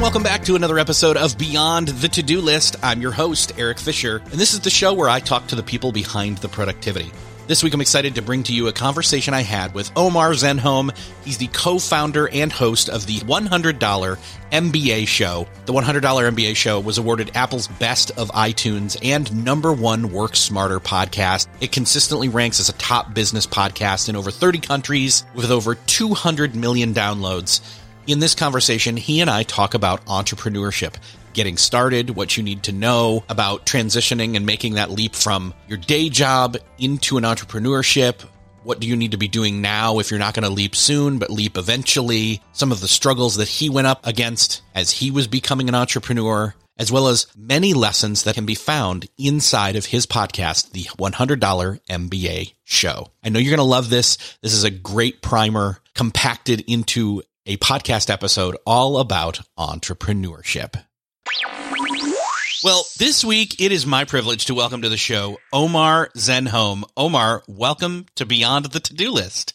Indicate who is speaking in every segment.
Speaker 1: Welcome back to another episode of Beyond the To Do List. I'm your host, Eric Fisher, and this is the show where I talk to the people behind the productivity. This week, I'm excited to bring to you a conversation I had with Omar Zenhom. He's the co founder and host of the $100 MBA show. The $100 MBA show was awarded Apple's Best of iTunes and number one Work Smarter podcast. It consistently ranks as a top business podcast in over 30 countries with over 200 million downloads. In this conversation, he and I talk about entrepreneurship, getting started, what you need to know about transitioning and making that leap from your day job into an entrepreneurship. What do you need to be doing now if you're not going to leap soon, but leap eventually? Some of the struggles that he went up against as he was becoming an entrepreneur, as well as many lessons that can be found inside of his podcast, the $100 MBA show. I know you're going to love this. This is a great primer compacted into a podcast episode all about entrepreneurship. Well, this week it is my privilege to welcome to the show Omar Zenhom. Omar, welcome to Beyond the To Do List.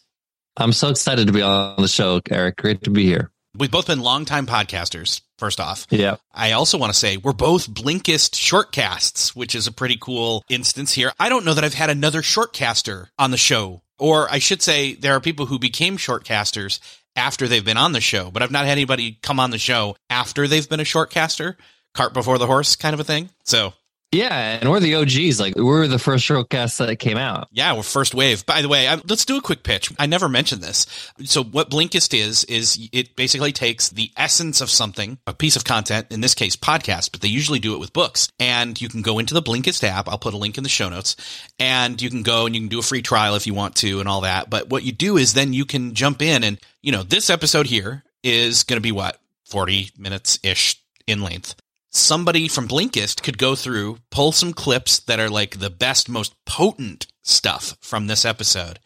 Speaker 2: I'm so excited to be on the show, Eric. Great to be here.
Speaker 1: We've both been longtime podcasters, first off.
Speaker 2: Yeah.
Speaker 1: I also want to say we're both Blinkist shortcasts, which is a pretty cool instance here. I don't know that I've had another shortcaster on the show. Or I should say, there are people who became shortcasters after they've been on the show, but I've not had anybody come on the show after they've been a shortcaster, cart before the horse kind of a thing. So
Speaker 2: yeah, and we're the OGs. Like we're the first shortcast that came out.
Speaker 1: Yeah, we're first wave. By the way, I, let's do a quick pitch. I never mentioned this. So what Blinkist is is it basically takes the essence of something, a piece of content, in this case podcast, but they usually do it with books. And you can go into the Blinkist app. I'll put a link in the show notes, and you can go and you can do a free trial if you want to, and all that. But what you do is then you can jump in, and you know this episode here is going to be what forty minutes ish in length somebody from Blinkist could go through, pull some clips that are like the best, most potent stuff from this episode.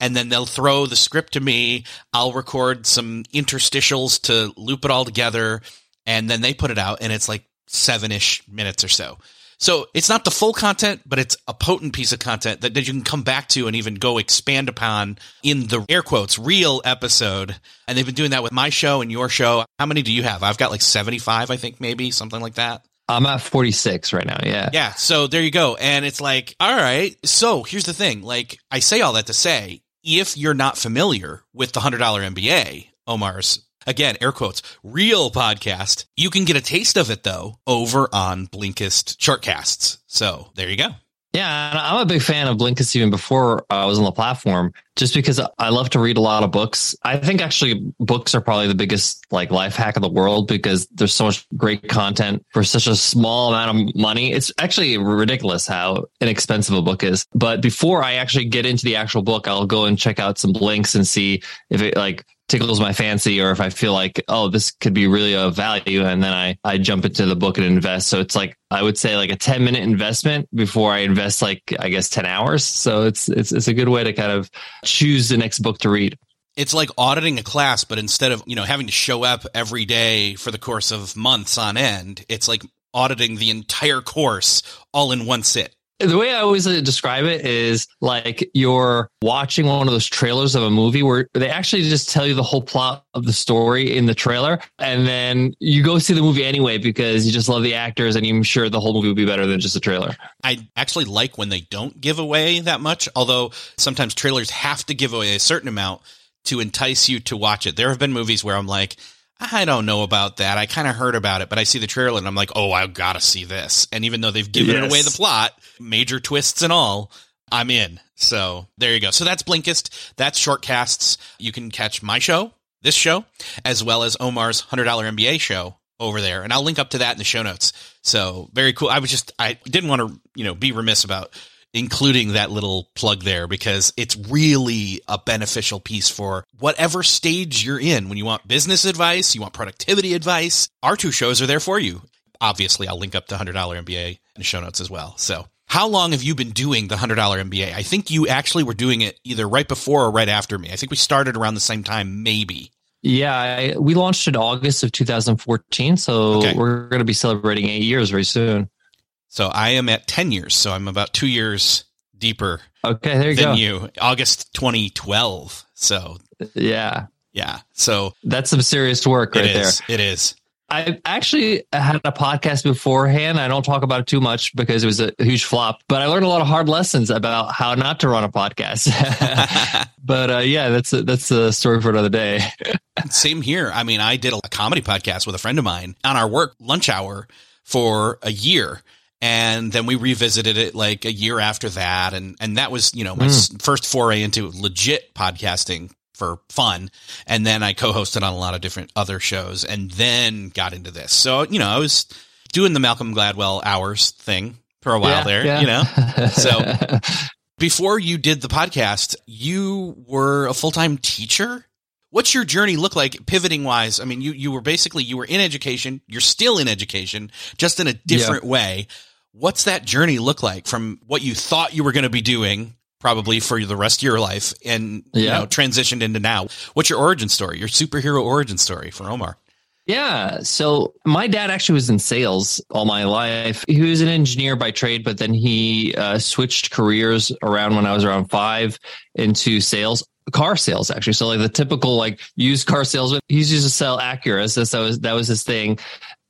Speaker 1: And then they'll throw the script to me. I'll record some interstitials to loop it all together. And then they put it out and it's like seven ish minutes or so. So it's not the full content, but it's a potent piece of content that, that you can come back to and even go expand upon in the air quotes real episode. And they've been doing that with my show and your show. How many do you have? I've got like 75, I think, maybe something like that.
Speaker 2: I'm at 46 right now. Yeah.
Speaker 1: Yeah. So there you go. And it's like, all right. So here's the thing. Like I say all that to say, if you're not familiar with the $100 MBA, Omar's again, air quotes, real podcast. You can get a taste of it though over on Blinkist shortcasts. So there you go.
Speaker 2: Yeah, I'm a big fan of Blinkist even before uh, I was on the platform, just because I love to read a lot of books. I think actually books are probably the biggest like life hack of the world because there's so much great content for such a small amount of money. It's actually ridiculous how inexpensive a book is. But before I actually get into the actual book, I'll go and check out some links and see if it like tickles my fancy or if I feel like, oh, this could be really of value. And then I, I jump into the book and invest. So it's like, I would say like a 10 minute investment before I invest like, I guess 10 hours. So it's, it's, it's a good way to kind of choose the next book to read.
Speaker 1: It's like auditing a class, but instead of, you know, having to show up every day for the course of months on end, it's like auditing the entire course all in one sit.
Speaker 2: The way I always describe it is like you're watching one of those trailers of a movie where they actually just tell you the whole plot of the story in the trailer. And then you go see the movie anyway because you just love the actors and you're sure the whole movie will be better than just a trailer.
Speaker 1: I actually like when they don't give away that much, although sometimes trailers have to give away a certain amount to entice you to watch it. There have been movies where I'm like, I don't know about that. I kind of heard about it, but I see the trailer and I'm like, oh, I've got to see this. And even though they've given yes. away the plot, major twists and all, I'm in. So there you go. So that's Blinkist. That's Shortcasts. You can catch my show, this show, as well as Omar's $100 MBA show over there. And I'll link up to that in the show notes. So very cool. I was just, I didn't want to, you know, be remiss about including that little plug there because it's really a beneficial piece for whatever stage you're in. When you want business advice, you want productivity advice, our two shows are there for you. Obviously, I'll link up the $100 MBA in the show notes as well. So, how long have you been doing the $100 MBA? I think you actually were doing it either right before or right after me. I think we started around the same time, maybe.
Speaker 2: Yeah, I, we launched in August of 2014. So, okay. we're going to be celebrating eight years very soon.
Speaker 1: So I am at 10 years. So I'm about two years deeper.
Speaker 2: Okay, there you
Speaker 1: than
Speaker 2: go.
Speaker 1: you. August 2012. So
Speaker 2: yeah.
Speaker 1: Yeah. So
Speaker 2: that's some serious work right
Speaker 1: there.
Speaker 2: It
Speaker 1: is.
Speaker 2: I actually had a podcast beforehand. I don't talk about it too much because it was a huge flop, but I learned a lot of hard lessons about how not to run a podcast. but uh, yeah, that's a, that's a story for another day.
Speaker 1: Same here. I mean, I did a comedy podcast with a friend of mine on our work lunch hour for a year and then we revisited it like a year after that. And and that was you know my mm. first foray into legit podcasting for fun. And then i co-hosted on a lot of different other shows and then got into this. So you know i was doing the malcolm gladwell hours thing for a while yeah, there yeah. you know? So before you did the podcast you were a full-time teacher? What's your journey look like pivoting wise i mean you you were basically you were in education. You're still in education just in a different yeah. way what's that journey look like from what you thought you were going to be doing probably for the rest of your life and yeah. you know transitioned into now what's your origin story your superhero origin story for omar
Speaker 2: yeah. So my dad actually was in sales all my life. He was an engineer by trade, but then he uh, switched careers around when I was around five into sales car sales actually. So like the typical like used car salesman, he used to sell Acura. So that was that was his thing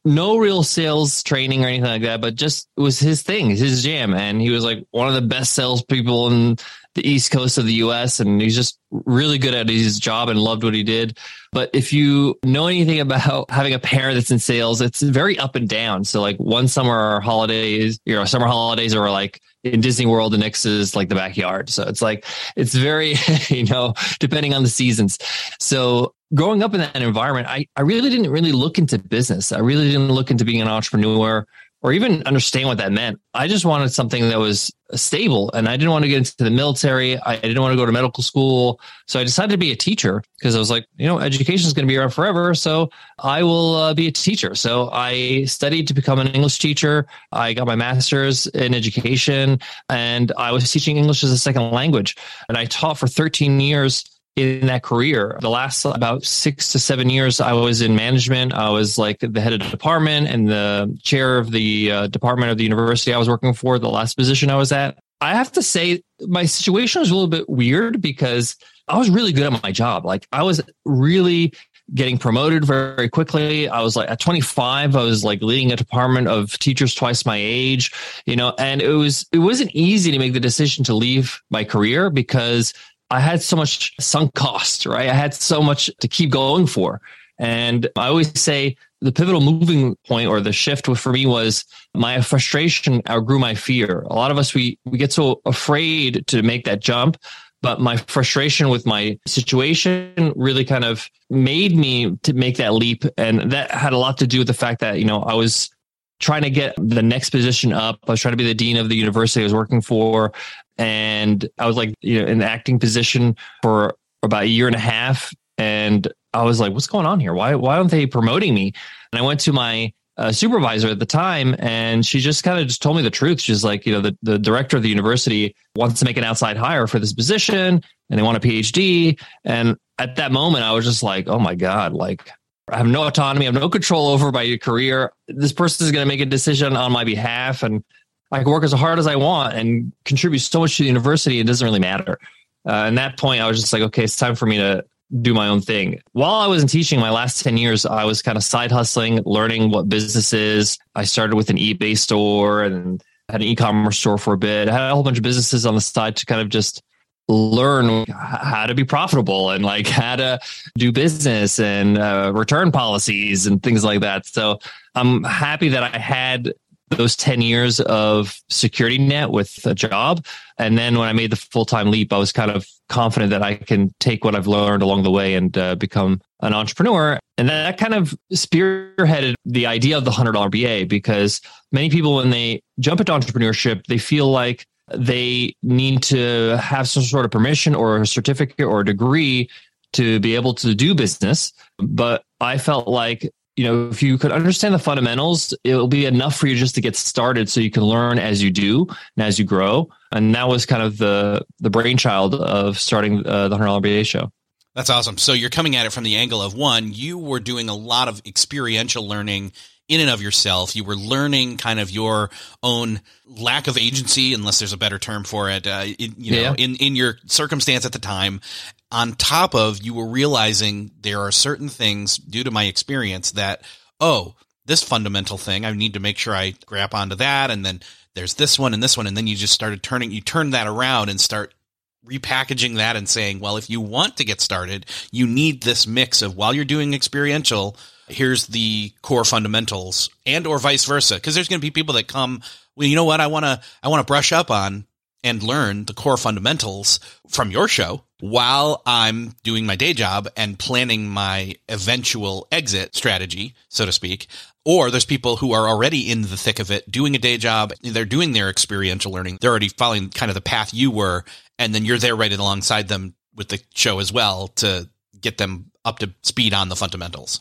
Speaker 2: no real sales training or anything like that, but just it was his thing, his jam. And he was like one of the best salespeople in the East Coast of the US. And he's just really good at his job and loved what he did. But if you know anything about having a parent that's in sales, it's very up and down. So like one summer or holidays, you know, summer holidays are like in Disney World, the next is like the backyard. So it's like, it's very, you know, depending on the seasons. So growing up in that environment, I, I really didn't really look into business. I really didn't look into being an entrepreneur or even understand what that meant. I just wanted something that was stable and I didn't want to get into the military. I didn't want to go to medical school. So I decided to be a teacher because I was like, you know, education is going to be around forever. So I will uh, be a teacher. So I studied to become an English teacher. I got my master's in education and I was teaching English as a second language. And I taught for 13 years in that career. The last about six to seven years, I was in management. I was like the head of the department and the chair of the uh, department of the university I was working for, the last position I was at. I have to say, my situation was a little bit weird because I was really good at my job. Like, I was really getting promoted very quickly. I was like at 25, I was like leading a department of teachers twice my age, you know, and it was, it wasn't easy to make the decision to leave my career because I had so much sunk cost, right? I had so much to keep going for. And I always say the pivotal moving point or the shift for me was my frustration outgrew my fear. A lot of us, we, we get so afraid to make that jump, but my frustration with my situation really kind of made me to make that leap. And that had a lot to do with the fact that, you know, I was trying to get the next position up. I was trying to be the dean of the university I was working for. And I was like, you know, in acting position for about a year and a half. And I was like, what's going on here? Why, why aren't they promoting me? And I went to my uh, supervisor at the time and she just kind of just told me the truth. She's like, you know, the, the director of the university wants to make an outside hire for this position and they want a PhD. And at that moment, I was just like, oh my God, like I have no autonomy, I have no control over my career. This person is going to make a decision on my behalf, and I can work as hard as I want and contribute so much to the university. It doesn't really matter. Uh, and that point, I was just like, okay, it's time for me to do my own thing. While I was in teaching my last 10 years, I was kind of side hustling, learning what business is. I started with an eBay store and had an e-commerce store for a bit. I had a whole bunch of businesses on the side to kind of just learn how to be profitable and like how to do business and uh, return policies and things like that. So I'm happy that I had those 10 years of security net with a job. And then when I made the full time leap, I was kind of confident that I can take what I've learned along the way and uh, become an entrepreneur. And that kind of spearheaded the idea of the $100 MBA because many people, when they jump into entrepreneurship, they feel like they need to have some sort of permission or a certificate or a degree to be able to do business. But I felt like, you know, if you could understand the fundamentals, it'll be enough for you just to get started so you can learn as you do and as you grow. And that was kind of the the brainchild of starting uh, the $100 MBA show.
Speaker 1: That's awesome. So you're coming at it from the angle of one, you were doing a lot of experiential learning in and of yourself. You were learning kind of your own lack of agency, unless there's a better term for it, uh, in, you know, yeah. in, in your circumstance at the time. On top of you were realizing there are certain things due to my experience that, oh, this fundamental thing, I need to make sure I grab onto that. And then there's this one and this one. And then you just started turning, you turn that around and start repackaging that and saying, well, if you want to get started, you need this mix of while you're doing experiential, here's the core fundamentals and or vice versa because there's going to be people that come well you know what i want to i want to brush up on and learn the core fundamentals from your show while i'm doing my day job and planning my eventual exit strategy so to speak. Or there's people who are already in the thick of it doing a day job. They're doing their experiential learning. They're already following kind of the path you were. And then you're there right alongside them with the show as well to get them up to speed on the fundamentals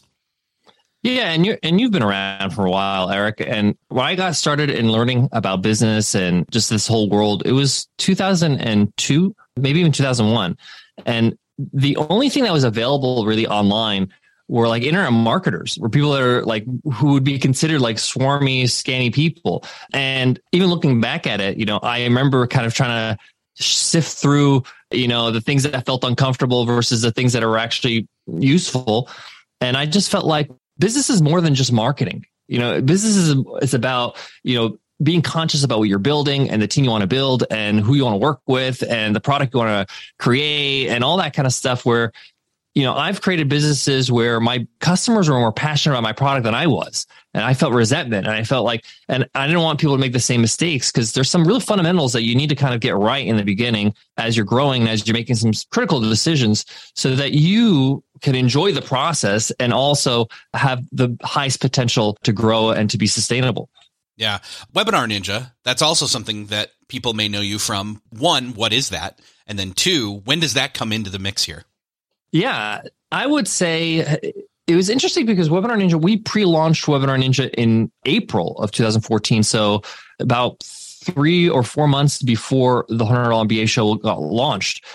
Speaker 2: yeah, and you and you've been around for a while, Eric. And when I got started in learning about business and just this whole world, it was 2002, maybe even 2001. And the only thing that was available really online were like internet marketers, were people that are like who would be considered like swarmy, scanny people. And even looking back at it, you know, I remember kind of trying to sift through, you know, the things that felt uncomfortable versus the things that are actually useful. And I just felt like business is more than just marketing. You know, business is it's about, you know, being conscious about what you're building and the team you want to build and who you want to work with and the product you want to create and all that kind of stuff where you know, I've created businesses where my customers were more passionate about my product than I was. And I felt resentment and I felt like, and I didn't want people to make the same mistakes because there's some real fundamentals that you need to kind of get right in the beginning as you're growing and as you're making some critical decisions so that you can enjoy the process and also have the highest potential to grow and to be sustainable.
Speaker 1: Yeah. Webinar Ninja, that's also something that people may know you from. One, what is that? And then two, when does that come into the mix here?
Speaker 2: Yeah, I would say it was interesting because Webinar Ninja, we pre launched Webinar Ninja in April of 2014. So about three or four months before the $100 MBA show got launched.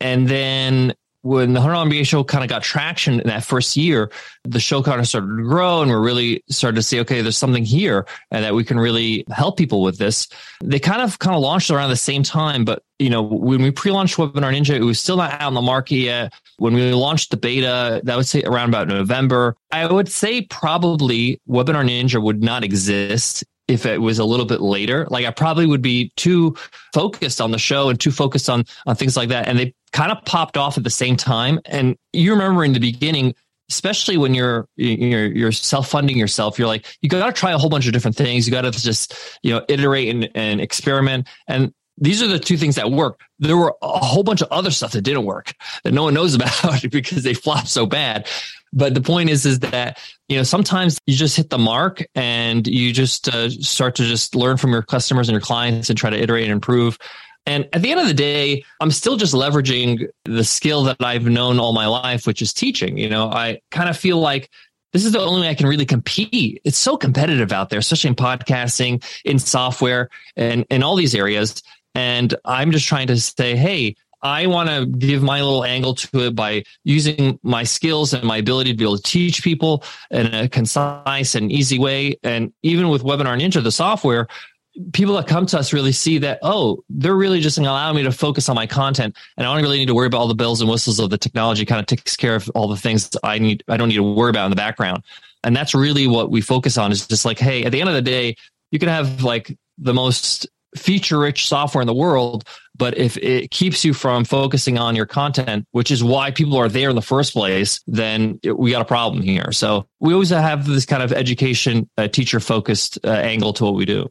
Speaker 2: And then when the $100 MBA show kind of got traction in that first year, the show kind of started to grow and we're really started to see, okay, there's something here and that we can really help people with this. They kind of kind of launched around the same time, but you know, when we pre-launched Webinar Ninja, it was still not out in the market yet. When we launched the beta, that would say around about November. I would say probably Webinar Ninja would not exist if it was a little bit later. Like I probably would be too focused on the show and too focused on on things like that. And they kind of popped off at the same time. And you remember in the beginning, especially when you're you're you're self-funding yourself, you're like, you gotta try a whole bunch of different things. You gotta just, you know, iterate and, and experiment. And these are the two things that work. There were a whole bunch of other stuff that didn't work that no one knows about because they flopped so bad. But the point is, is that, you know, sometimes you just hit the mark and you just uh, start to just learn from your customers and your clients and try to iterate and improve. And at the end of the day, I'm still just leveraging the skill that I've known all my life, which is teaching. You know, I kind of feel like this is the only way I can really compete. It's so competitive out there, especially in podcasting, in software, and in all these areas. And I'm just trying to say, hey, I want to give my little angle to it by using my skills and my ability to be able to teach people in a concise and easy way. And even with Webinar Ninja, the software, people that come to us really see that, oh, they're really just allowing me to focus on my content. And I don't really need to worry about all the bells and whistles of the technology kind of takes care of all the things I need, I don't need to worry about in the background. And that's really what we focus on is just like, hey, at the end of the day, you can have like the most feature rich software in the world, but if it keeps you from focusing on your content, which is why people are there in the first place, then we got a problem here. So we always have this kind of education, uh, teacher focused uh, angle to what we do.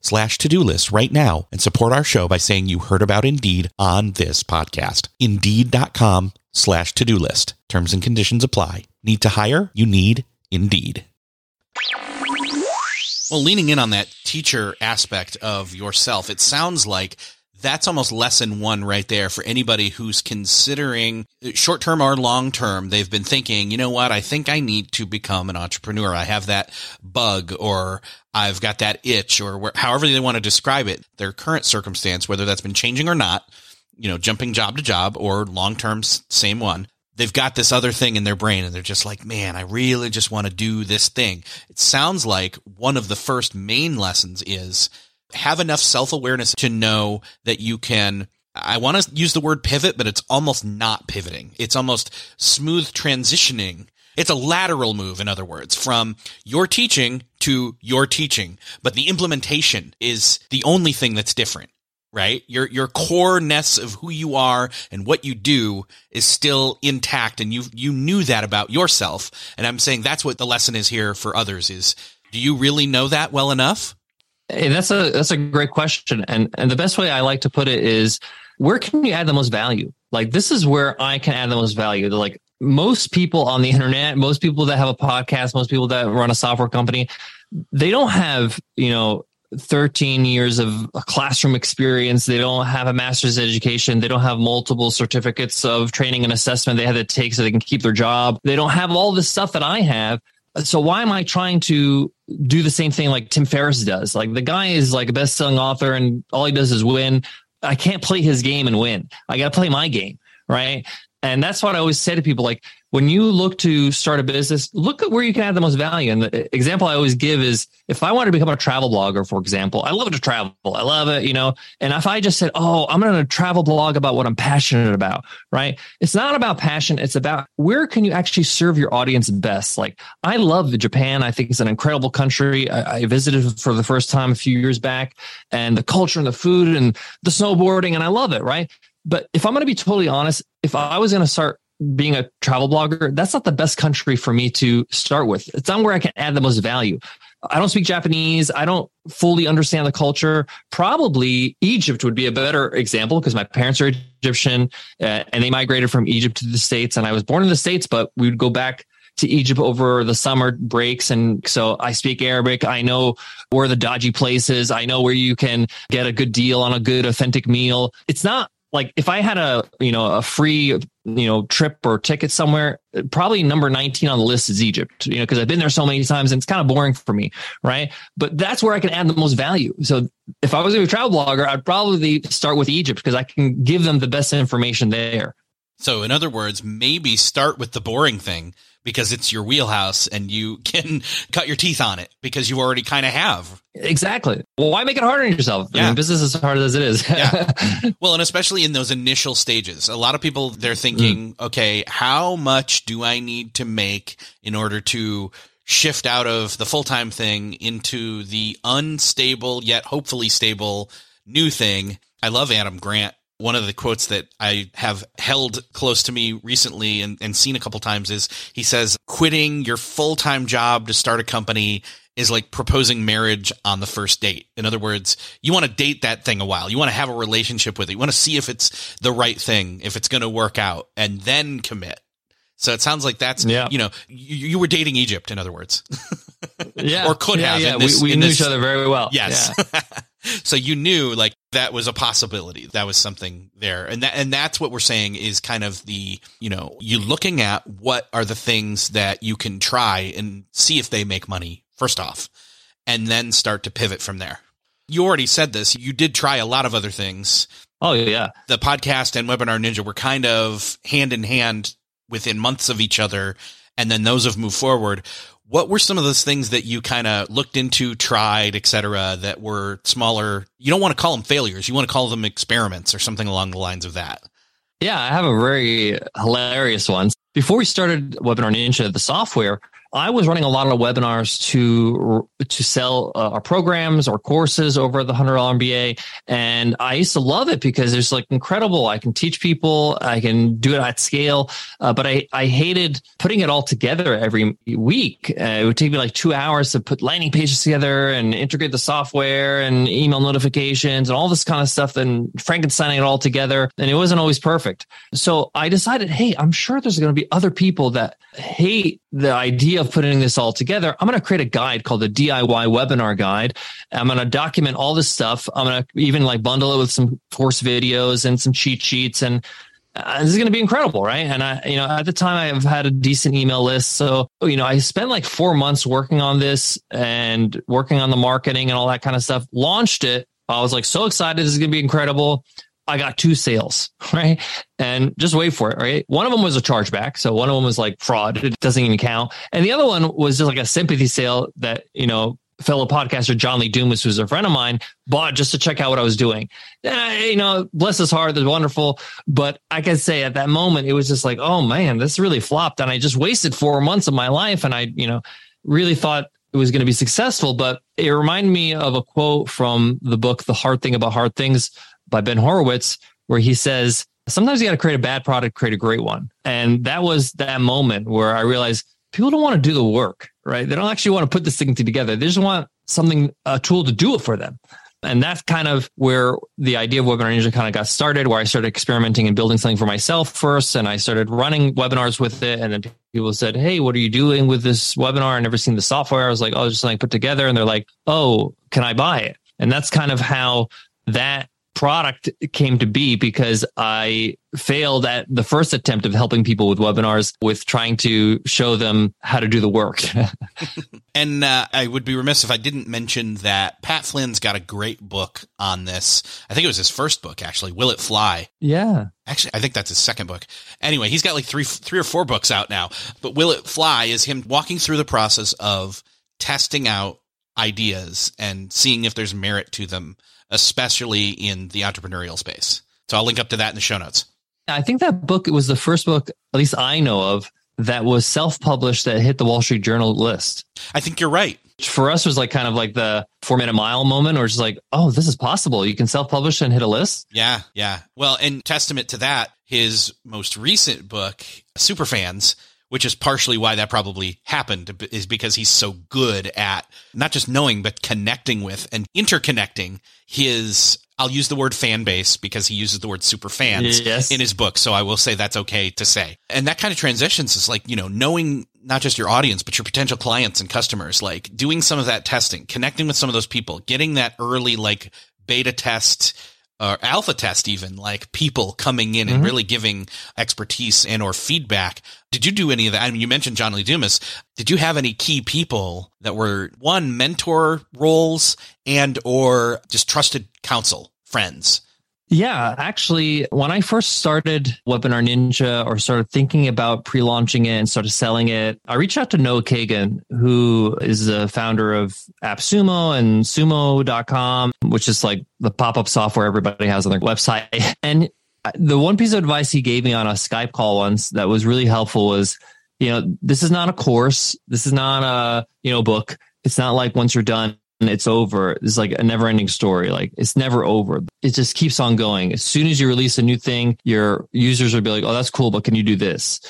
Speaker 1: slash to-do list right now and support our show by saying you heard about Indeed on this podcast. Indeed.com slash to-do list. Terms and conditions apply. Need to hire? You need Indeed. Well, leaning in on that teacher aspect of yourself, it sounds like that's almost lesson one right there for anybody who's considering short term or long term. They've been thinking, you know what? I think I need to become an entrepreneur. I have that bug or I've got that itch or where, however they want to describe it, their current circumstance, whether that's been changing or not, you know, jumping job to job or long term, same one they've got this other thing in their brain and they're just like, man, I really just want to do this thing. It sounds like one of the first main lessons is have enough self awareness to know that you can. I want to use the word pivot, but it's almost not pivoting. It's almost smooth transitioning. It's a lateral move, in other words, from your teaching to your teaching, but the implementation is the only thing that's different right? Your your coreness of who you are and what you do is still intact and you you knew that about yourself. And I'm saying that's what the lesson is here for others is do you really know that well enough?
Speaker 2: Hey, that's a that's a great question. And and the best way I like to put it is where can you add the most value? Like this is where I can add the most value. They're like most people on the internet, most people that have a podcast, most people that run a software company, they don't have, you know, 13 years of classroom experience. They don't have a master's education. They don't have multiple certificates of training and assessment they had to take so they can keep their job. They don't have all this stuff that I have. So why am I trying to do the same thing like Tim Ferriss does? Like the guy is like a best-selling author and all he does is win. I can't play his game and win. I got to play my game, right? And that's what I always say to people like when you look to start a business, look at where you can add the most value. And the uh, example I always give is if I want to become a travel blogger, for example, I love to travel. I love it, you know. And if I just said, Oh, I'm going to travel blog about what I'm passionate about, right? It's not about passion. It's about where can you actually serve your audience best? Like I love Japan. I think it's an incredible country. I, I visited for the first time a few years back and the culture and the food and the snowboarding and I love it, right? But if I'm going to be totally honest, if I was going to start being a travel blogger, that's not the best country for me to start with. It's not where I can add the most value. I don't speak Japanese. I don't fully understand the culture. Probably Egypt would be a better example because my parents are Egyptian uh, and they migrated from Egypt to the States. And I was born in the States, but we would go back to Egypt over the summer breaks. And so I speak Arabic. I know where the dodgy places. I know where you can get a good deal on a good authentic meal. It's not like if I had a you know a free you know trip or ticket somewhere, probably number 19 on the list is Egypt. You know, because I've been there so many times and it's kind of boring for me, right? But that's where I can add the most value. So if I was a travel blogger, I'd probably start with Egypt because I can give them the best information there.
Speaker 1: So, in other words, maybe start with the boring thing because it's your wheelhouse and you can cut your teeth on it because you already kind of have.
Speaker 2: Exactly. Well, why make it harder on yourself? Yeah. I mean, business is hard as it is. yeah.
Speaker 1: Well, and especially in those initial stages, a lot of people, they're thinking, mm. okay, how much do I need to make in order to shift out of the full time thing into the unstable yet hopefully stable new thing? I love Adam Grant one of the quotes that I have held close to me recently and, and seen a couple times is he says, quitting your full time job to start a company is like proposing marriage on the first date. In other words, you want to date that thing a while. You want to have a relationship with it. You want to see if it's the right thing, if it's going to work out, and then commit. So it sounds like that's, yeah. you know, you, you were dating Egypt, in other words.
Speaker 2: yeah.
Speaker 1: Or could
Speaker 2: yeah,
Speaker 1: have.
Speaker 2: Yeah, this, we, we knew this, each other very well.
Speaker 1: Yes. Yeah. so you knew like that was a possibility. That was something there. And that, and that's what we're saying is kind of the, you know, you looking at what are the things that you can try and see if they make money first off, and then start to pivot from there. You already said this. You did try a lot of other things.
Speaker 2: Oh yeah.
Speaker 1: The podcast and Webinar Ninja were kind of hand in hand within months of each other. And then those have moved forward what were some of those things that you kind of looked into, tried, et cetera, that were smaller? You don't want to call them failures. You want to call them experiments or something along the lines of that.
Speaker 2: Yeah, I have a very hilarious one. Before we started Webinar Ninja, the software, I was running a lot of webinars to to sell uh, our programs or courses over the hundred dollar MBA, and I used to love it because it's like incredible. I can teach people, I can do it at scale, uh, but I I hated putting it all together every week. Uh, it would take me like two hours to put landing pages together and integrate the software and email notifications and all this kind of stuff, and Frankensteining it all together, and it wasn't always perfect. So I decided, hey, I'm sure there's going to be other people that hate the idea of putting this all together, I'm going to create a guide called the DIY webinar guide. I'm going to document all this stuff. I'm going to even like bundle it with some course videos and some cheat sheets and uh, this is going to be incredible, right? And I, you know, at the time I've had a decent email list. So, you know, I spent like four months working on this and working on the marketing and all that kind of stuff. Launched it. I was like so excited. This is going to be incredible. I got two sales, right? And just wait for it, right? One of them was a chargeback. So one of them was like fraud. It doesn't even count. And the other one was just like a sympathy sale that, you know, fellow podcaster John Lee Dumas, who's a friend of mine, bought just to check out what I was doing. You know, bless his heart, that's wonderful. But I can say at that moment, it was just like, oh man, this really flopped. And I just wasted four months of my life. And I, you know, really thought it was going to be successful. But it reminded me of a quote from the book, The Hard Thing About Hard Things by Ben Horowitz, where he says, sometimes you got to create a bad product, create a great one. And that was that moment where I realized people don't want to do the work, right? They don't actually want to put this thing together. They just want something, a tool to do it for them. And that's kind of where the idea of Webinar Ninja kind of got started, where I started experimenting and building something for myself first. And I started running webinars with it. And then people said, Hey, what are you doing with this webinar? I never seen the software. I was like, Oh, just something put together. And they're like, Oh, can I buy it? And that's kind of how that product came to be because I failed at the first attempt of helping people with webinars with trying to show them how to do the work.
Speaker 1: and uh, I would be remiss if I didn't mention that Pat Flynn's got a great book on this. I think it was his first book, actually. Will It Fly?
Speaker 2: Yeah.
Speaker 1: Actually, I think that's his second book. Anyway, he's got like three, three or four books out now. But Will It Fly is him walking through the process of testing out ideas and seeing if there's merit to them especially in the entrepreneurial space. So I'll link up to that in the show notes.
Speaker 2: I think that book was the first book, at least I know of, that was self-published that hit the Wall Street Journal list.
Speaker 1: I think you're right.
Speaker 2: For us, was like kind of like the four minute mile moment, or just like, oh, this is possible. You can self-publish and hit a list.
Speaker 1: Yeah, yeah. Well, and testament to that, his most recent book, Superfans, which is partially why that probably happened is because he's so good at not just knowing but connecting with and interconnecting his I'll use the word fan base because he uses the word super fans yes. in his book so I will say that's okay to say. And that kind of transitions is like, you know, knowing not just your audience but your potential clients and customers like doing some of that testing, connecting with some of those people, getting that early like beta test or alpha test even like people coming in mm-hmm. and really giving expertise and or feedback. Did you do any of that? I mean you mentioned john lee dumas. Did you have any key people that were one mentor roles and or just trusted counsel friends
Speaker 2: Yeah, actually, when I first started Webinar Ninja or started thinking about pre launching it and started selling it, I reached out to Noah Kagan, who is the founder of AppSumo and sumo.com, which is like the pop up software everybody has on their website. And the one piece of advice he gave me on a Skype call once that was really helpful was, you know, this is not a course. This is not a, you know, book. It's not like once you're done, it's over. It's like a never ending story. Like it's never over. It just keeps on going. As soon as you release a new thing, your users will be like, Oh, that's cool, but can you do this?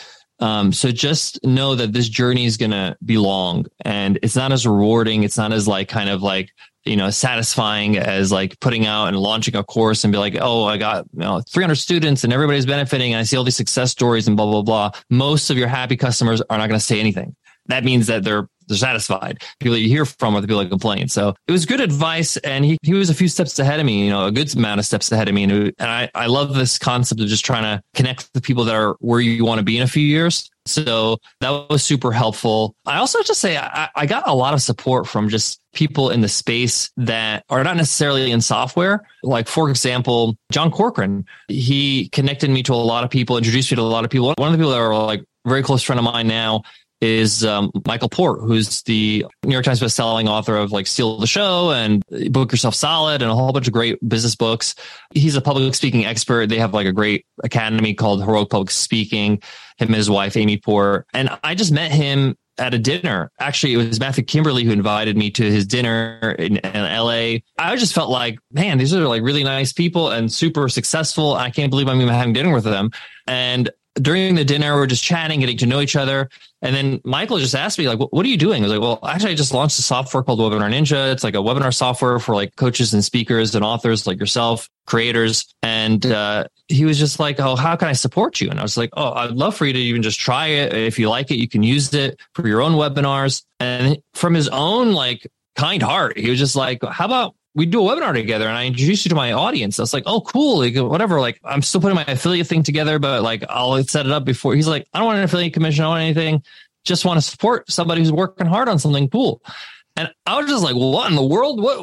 Speaker 2: Um, so just know that this journey is going to be long and it's not as rewarding. It's not as like kind of like, you know, satisfying as like putting out and launching a course and be like, oh, I got you know, 300 students and everybody's benefiting. And I see all these success stories and blah, blah, blah. Most of your happy customers are not going to say anything. That means that they're they're satisfied. People you hear from are the people that complain. So it was good advice. And he, he was a few steps ahead of me, you know, a good amount of steps ahead of me. And, I, I love this concept of just trying to connect with the people that are where you want to be in a few years. So that was super helpful. I also have to say I, I got a lot of support from just people in the space that are not necessarily in software. Like, for example, John Corcoran, he connected me to a lot of people, introduced me to a lot of people. One of the people that are like very close friend of mine now is um, Michael Port, who's the New York Times best-selling author of like Steal the Show and Book Yourself Solid and a whole bunch of great business books. He's a public speaking expert. They have like a great academy called Heroic Public Speaking. Him and his wife Amy Port, and I just met him at a dinner. Actually, it was Matthew Kimberly who invited me to his dinner in, in, LA. I just felt like, man, these are like really nice people and super successful. I can't believe I'm even having dinner with them. And during the dinner, we're just chatting, getting to know each other. And then Michael just asked me, like, what are you doing? I was like, well, actually, I just launched a software called Webinar Ninja. It's like a webinar software for like coaches and speakers and authors like yourself, creators. And uh, he was just like, oh, how can I support you? And I was like, oh, I'd love for you to even just try it. If you like it, you can use it for your own webinars. And from his own like kind heart, he was just like, how about we do a webinar together and I introduce you to my audience. I was like, oh, cool. Like, whatever. Like, I'm still putting my affiliate thing together, but like, I'll set it up before. He's like, I don't want an affiliate commission. I want anything. Just want to support somebody who's working hard on something cool. And I was just like, what in the world? What,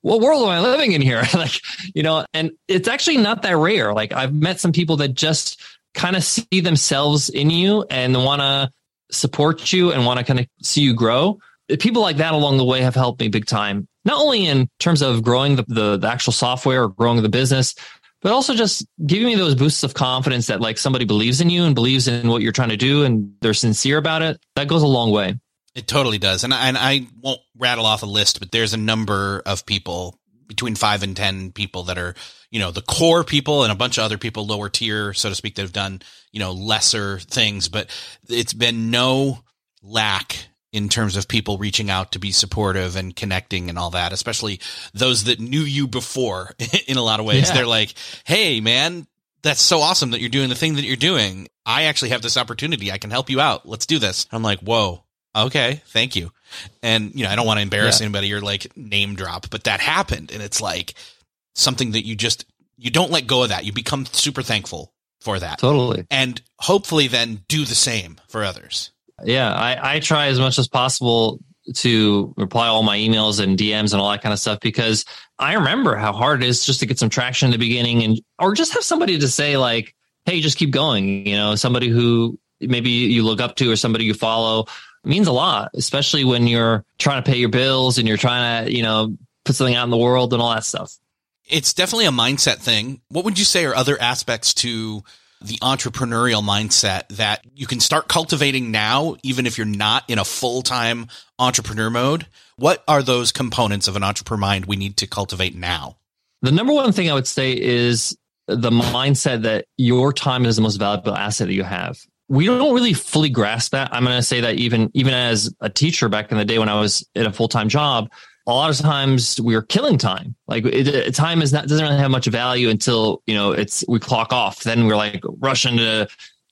Speaker 2: what world am I living in here? like, you know, and it's actually not that rare. Like, I've met some people that just kind of see themselves in you and want to support you and want to kind of see you grow people like that along the way have helped me big time, not only in terms of growing the, the, the, actual software or growing the business, but also just giving me those boosts of confidence that like somebody believes in you and believes in what you're trying to do and they're sincere about it. That goes a long way.
Speaker 1: It totally does. And I, and I won't rattle off a list, but there's a number of people between five and 10 people that are, you know, the core people and a bunch of other people lower tier, so to speak, that have done, you know, lesser things, but it's been no lack in terms of people reaching out to be supportive and connecting and all that, especially those that knew you before in a lot of ways. Yeah. They're like, Hey, man, that's so awesome that you're doing the thing that you're doing. I actually have this opportunity. I can help you out. Let's do this. I'm like, whoa, okay, thank you. And, you know, I don't want to embarrass yeah. anybody or like name drop, but that happened. And it's like something that you just, you don't let go of that. You become super thankful for that.
Speaker 2: Totally.
Speaker 1: And hopefully then do the same for others
Speaker 2: yeah, I, I try as much as possible to reply all my emails and DMs and all that kind of stuff because I remember how hard it is just to get some traction in the beginning and or just have somebody to say like, hey, just keep going. You know, somebody who maybe you look up to or somebody you follow means a lot, especially when you're trying to pay your bills and you're trying to, you know, put something out in the world and all that stuff.
Speaker 1: It's definitely a mindset thing. What would you say are other aspects to the entrepreneurial mindset that you can start cultivating now, even if you're not in a full time entrepreneur mode? What are those components of an entrepreneur mind we need to cultivate now?
Speaker 2: The number one thing I would say is the mindset that your time is the most valuable asset that you have. We don't really fully grasp that. I'm going to say that even even as a teacher back in the day when I was in a full time job, a lot of times we're killing time. Like it, time is not doesn't really have much value until you know it's we clock off. Then we're like rushing to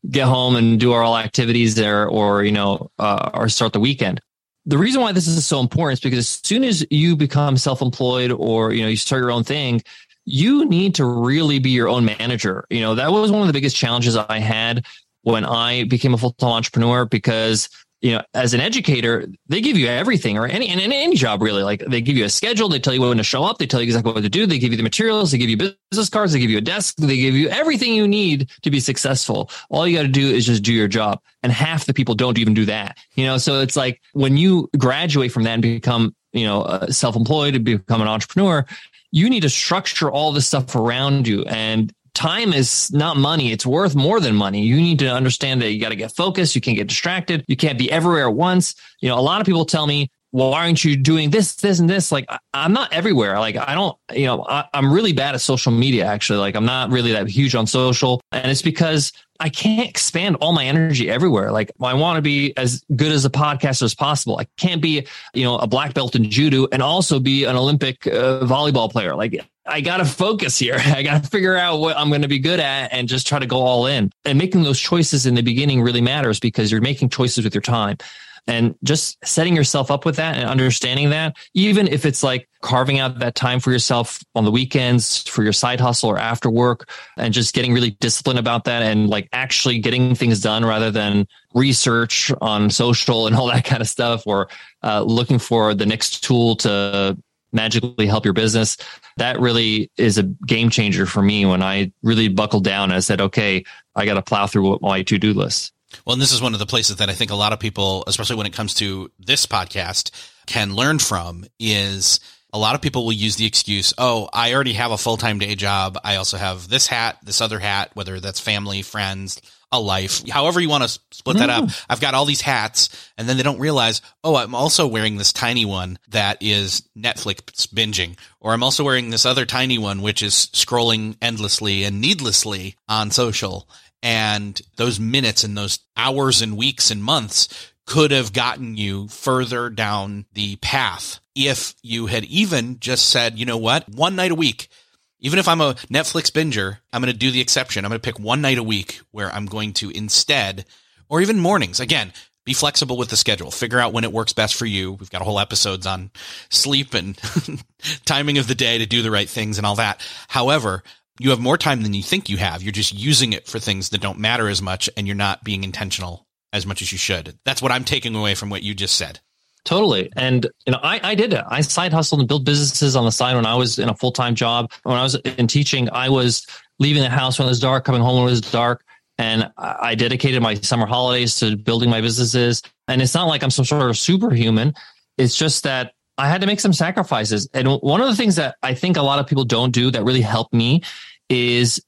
Speaker 2: get home and do our all activities there, or you know, uh, or start the weekend. The reason why this is so important is because as soon as you become self-employed or you know you start your own thing, you need to really be your own manager. You know that was one of the biggest challenges I had when I became a full-time entrepreneur because you know, as an educator, they give you everything or any, in any job really. Like they give you a schedule. They tell you when to show up. They tell you exactly what to do. They give you the materials. They give you business cards. They give you a desk. They give you everything you need to be successful. All you got to do is just do your job. And half the people don't even do that, you know? So it's like when you graduate from that and become, you know, uh, self-employed and become an entrepreneur, you need to structure all this stuff around you. And time is not money. It's worth more than money. You need to understand that you got to get focused. You can't get distracted. You can't be everywhere at once. You know, a lot of people tell me, why aren't you doing this, this, and this? Like, I'm not everywhere. Like, I don't, you know, I, am really bad at social media, actually. Like, I'm not really that huge on social. And it's because I can't expand all my energy everywhere. Like, I want to be as good as a podcaster as possible. I can't be, you know, a black belt in judo and also be an Olympic uh, volleyball player. Like, I got to focus here. I got to figure out what I'm going to be good at and just try to go all in. And making those choices in the beginning really matters because you're making choices with your time. And just setting yourself up with that and understanding that, even if it's like carving out that time for yourself on the weekends for your side hustle or after work and just getting really disciplined about that and like actually getting things done rather than research on social and all that kind of stuff or uh, looking for the next tool to magically help your business. That really is a game changer for me when I really buckled down and I said, okay, I got to plow through my to do list.
Speaker 1: Well, and this is one of the places that I think a lot of people, especially when it comes to this podcast, can learn from is a lot of people will use the excuse, oh, I already have a full time day job. I also have this hat, this other hat, whether that's family, friends, a life, however you want to split that up. Mm-hmm. I've got all these hats and then they don't realize, oh, I'm also wearing this tiny one that is Netflix binging, or I'm also wearing this other tiny one, which is scrolling endlessly and needlessly on social. And those minutes and those hours and weeks and months could have gotten you further down the path if you had even just said, you know what, one night a week, even if I'm a Netflix binger, I'm going to do the exception. I'm going to pick one night a week where I'm going to instead, or even mornings. Again, be flexible with the schedule. Figure out when it works best for you. We've got a whole episodes on sleep and timing of the day to do the right things and all that. However, you have more time than you think you have. You're just using it for things that don't matter as much and you're not being intentional as much as you should. That's what I'm taking away from what you just said.
Speaker 2: Totally. And, you know, I, I did it. I side hustled and built businesses on the side when I was in a full time job. When I was in teaching, I was leaving the house when it was dark, coming home when it was dark. And I dedicated my summer holidays to building my businesses. And it's not like I'm some sort of superhuman. It's just that I had to make some sacrifices. And one of the things that I think a lot of people don't do that really helped me is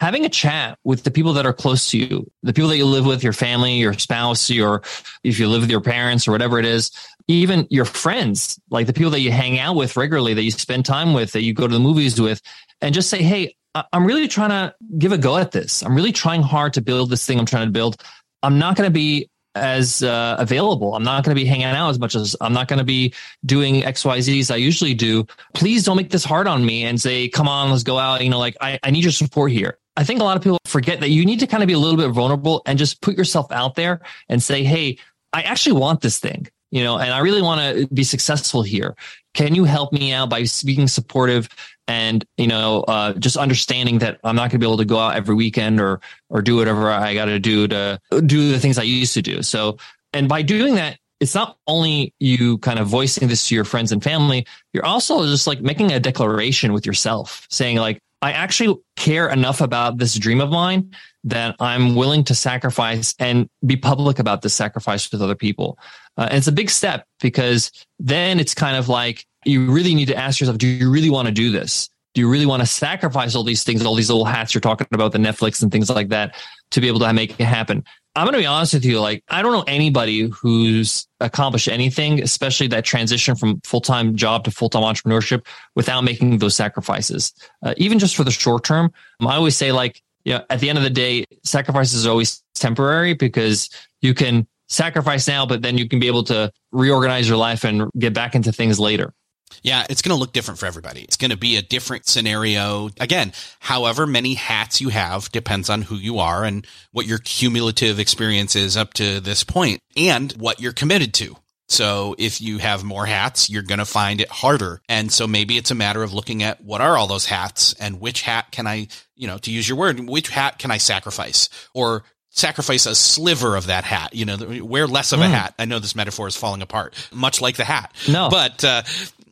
Speaker 2: having a chat with the people that are close to you, the people that you live with, your family, your spouse, your, if you live with your parents or whatever it is, even your friends, like the people that you hang out with regularly, that you spend time with, that you go to the movies with, and just say, Hey, I'm really trying to give a go at this. I'm really trying hard to build this thing I'm trying to build. I'm not going to be as uh, available. I'm not going to be hanging out as much as I'm not going to be doing XYZs I usually do. Please don't make this hard on me and say, come on, let's go out. You know, like I, I need your support here. I think a lot of people forget that you need to kind of be a little bit vulnerable and just put yourself out there and say, Hey, I actually want this thing, you know, and I really want to be successful here. Can you help me out by being supportive and you know uh, just understanding that i'm not going to be able to go out every weekend or or do whatever i got to do to do the things i used to do so and by doing that it's not only you kind of voicing this to your friends and family you're also just like making a declaration with yourself saying like i actually care enough about this dream of mine that i'm willing to sacrifice and be public about this sacrifice with other people uh, and it's a big step because then it's kind of like you really need to ask yourself, do you really want to do this? Do you really want to sacrifice all these things, all these little hats you're talking about, the Netflix and things like that, to be able to make it happen? I'm going to be honest with you. Like, I don't know anybody who's accomplished anything, especially that transition from full time job to full time entrepreneurship without making those sacrifices. Uh, even just for the short term, I always say, like, you know, at the end of the day, sacrifices are always temporary because you can sacrifice now, but then you can be able to reorganize your life and get back into things later.
Speaker 1: Yeah, it's going to look different for everybody. It's going to be a different scenario. Again, however many hats you have depends on who you are and what your cumulative experience is up to this point and what you're committed to. So if you have more hats, you're going to find it harder. And so maybe it's a matter of looking at what are all those hats and which hat can I, you know, to use your word, which hat can I sacrifice or sacrifice a sliver of that hat. You know, wear less of mm. a hat. I know this metaphor is falling apart, much like the hat.
Speaker 2: No,
Speaker 1: but uh,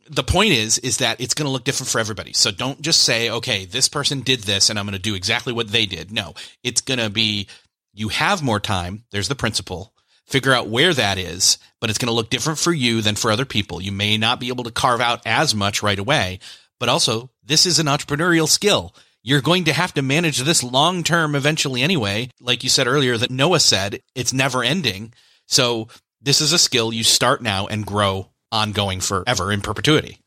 Speaker 1: the point is, is that it's going to look different for everybody. So don't just say, okay, this person did this, and I'm going to do exactly what they did. No, it's going to be you have more time. There's the principle. Figure out where that is, but it's going to look different for you than for other people. You may not be able to carve out as much right away, but also this is an entrepreneurial skill you're going to have to manage this long term eventually anyway. Like you said earlier, that Noah said, it's never ending. So this is a skill you start now and grow ongoing forever in perpetuity.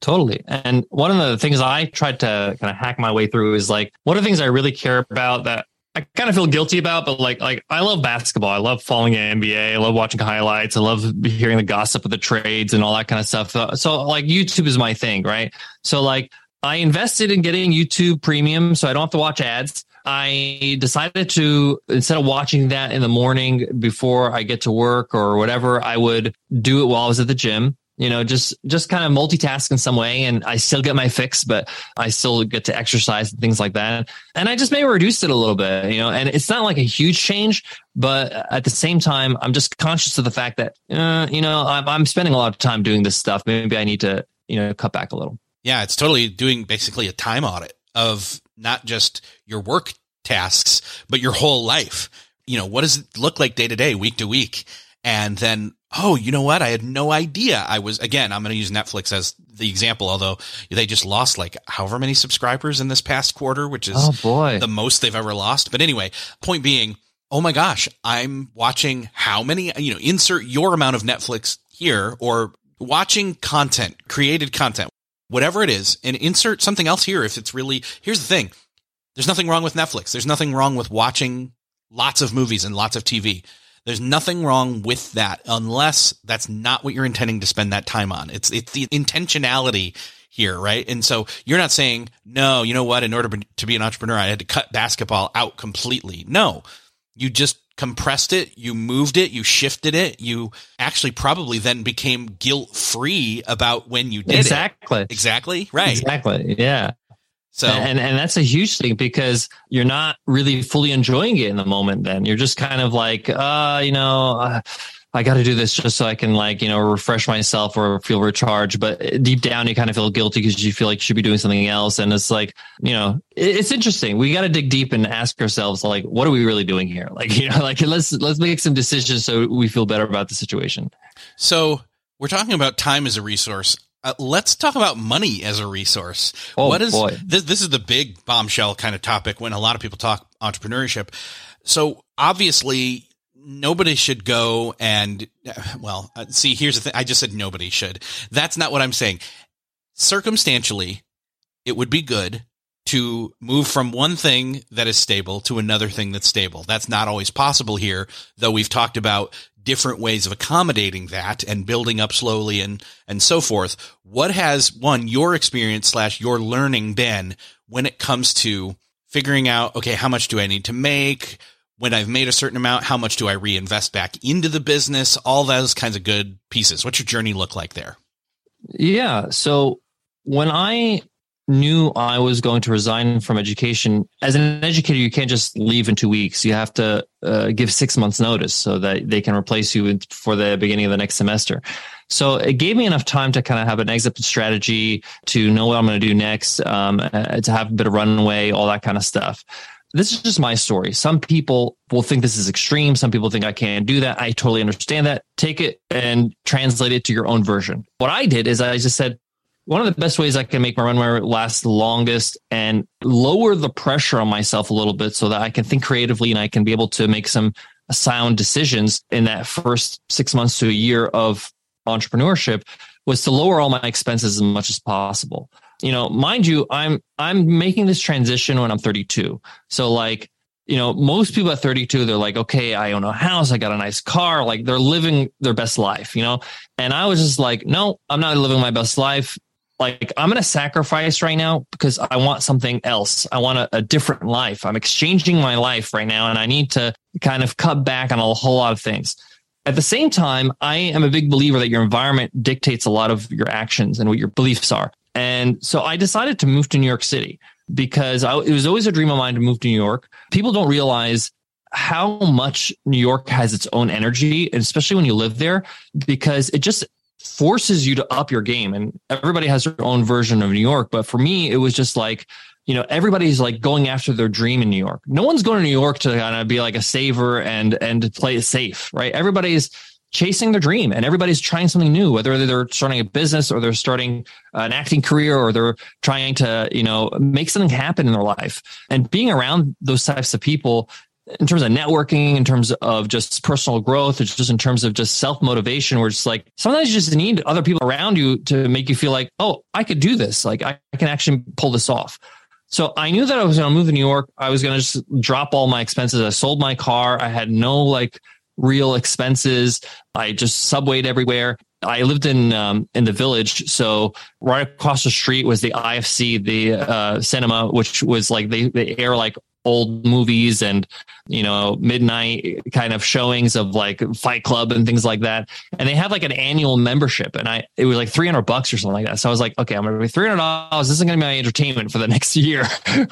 Speaker 2: Totally. And one of the things I tried to kind of hack my way through is like, what are the things I really care about that I kind of feel guilty about, but like, like I love basketball. I love following the NBA. I love watching highlights. I love hearing the gossip of the trades and all that kind of stuff. Uh, so like YouTube is my thing, right? So like I invested in getting YouTube premium so I don't have to watch ads. I decided to, instead of watching that in the morning before I get to work or whatever, I would do it while I was at the gym. You know, just, just kind of multitask in some way. And I still get my fix, but I still get to exercise and things like that. And I just maybe reduced it a little bit, you know, and it's not like a huge change, but at the same time, I'm just conscious of the fact that, uh, you know, I'm, I'm spending a lot of time doing this stuff. Maybe I need to, you know, cut back a little.
Speaker 1: Yeah, it's totally doing basically a time audit of not just your work tasks, but your whole life. You know, what does it look like day to day, week to week? And then, oh, you know what? I had no idea. I was, again, I'm going to use Netflix as the example, although they just lost like however many subscribers in this past quarter, which is
Speaker 2: oh boy.
Speaker 1: the most they've ever lost. But anyway, point being, oh my gosh, I'm watching how many, you know, insert your amount of Netflix here or watching content, created content whatever it is, and insert something else here if it's really. Here's the thing there's nothing wrong with Netflix. There's nothing wrong with watching lots of movies and lots of TV. There's nothing wrong with that unless that's not what you're intending to spend that time on. It's it's the intentionality here, right? And so you're not saying, no, you know what, in order to be an entrepreneur, I had to cut basketball out completely. No, you just compressed it, you moved it, you shifted it, you actually probably then became guilt free about when you did
Speaker 2: exactly.
Speaker 1: it. Exactly. Exactly. Right.
Speaker 2: Exactly. Yeah. So and and that's a huge thing because you're not really fully enjoying it in the moment. Then you're just kind of like, uh, you know, uh, I got to do this just so I can like, you know, refresh myself or feel recharged. But deep down, you kind of feel guilty because you feel like you should be doing something else. And it's like, you know, it's interesting. We got to dig deep and ask ourselves, like, what are we really doing here? Like, you know, like let's, let's make some decisions so we feel better about the situation.
Speaker 1: So we're talking about time as a resource. Uh, let's talk about money as a resource.
Speaker 2: Oh, what is boy.
Speaker 1: this? This is the big bombshell kind of topic when a lot of people talk entrepreneurship. So obviously nobody should go and well uh, see here's the thing. I just said nobody should. That's not what i'm saying. Circumstantially it would be good to move from one thing that is stable to another thing that's stable. That's not always possible here though we've talked about different ways of accommodating that and building up slowly and and so forth. What has one your experience slash your learning been when it comes to figuring out okay how much do i need to make when I've made a certain amount, how much do I reinvest back into the business? All those kinds of good pieces. What's your journey look like there?
Speaker 2: Yeah. So when I knew I was going to resign from education, as an educator, you can't just leave in two weeks. You have to uh, give six months notice so that they can replace you for the beginning of the next semester. So it gave me enough time to kind of have an exit strategy, to know what I'm going to do next, um, uh, to have a bit of runway, all that kind of stuff this is just my story. Some people will think this is extreme. Some people think I can't do that. I totally understand that. Take it and translate it to your own version. What I did is I just said, one of the best ways I can make my runway last the longest and lower the pressure on myself a little bit so that I can think creatively and I can be able to make some sound decisions in that first six months to a year of entrepreneurship was to lower all my expenses as much as possible you know, mind you, I'm I'm making this transition when I'm 32. So like, you know, most people at 32, they're like, okay, I own a house, I got a nice car, like they're living their best life, you know? And I was just like, no, I'm not living my best life. Like I'm to sacrifice right now because I want something else. I want a, a different life. I'm exchanging my life right now and I need to kind of cut back on a whole lot of things. At the same time, I am a big believer that your environment dictates a lot of your actions and what your beliefs are. And so I decided to move to New York City because I, it was always a dream of mine to move to New York. People don't realize how much New York has its own energy, especially when you live there, because it just forces you to up your game. And everybody has their own version of New York. But for me, it was just like, you know, everybody's like going after their dream in New York. No one's going to New York to kind of be like a saver and and play it safe, right? Everybody's chasing their dream and everybody's trying something new whether they're starting a business or they're starting an acting career or they're trying to you know make something happen in their life and being around those types of people in terms of networking, in terms of just personal growth, it's just in terms of just self motivation, where it's like sometimes you just need other people around you to make you feel like, oh, I could do this. Like I, I can actually pull this off. So I knew that I was going to move to New York. I was going to just drop all my expenses. I sold my car. I had no like real expenses. I just subwayed everywhere. I lived in um, in the village, so right across the street was the IFC, the uh, cinema, which was like they they air like old movies and you know midnight kind of showings of like fight club and things like that. And they have like an annual membership and i it was like 300 bucks or something like that. So i was like okay i'm gonna be 300 dollars. This is gonna be my entertainment for the next year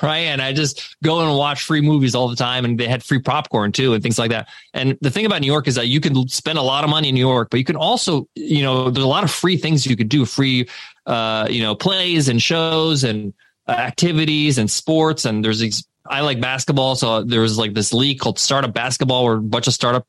Speaker 2: right? And i just go and watch free movies all the time and they had free popcorn too and things like that. And the thing about new york is that you can spend a lot of money in new york but you can also you know there's a lot of free things you could do free uh you know plays and shows and activities and sports and there's these I like basketball. So there was like this league called Startup Basketball where a bunch of startup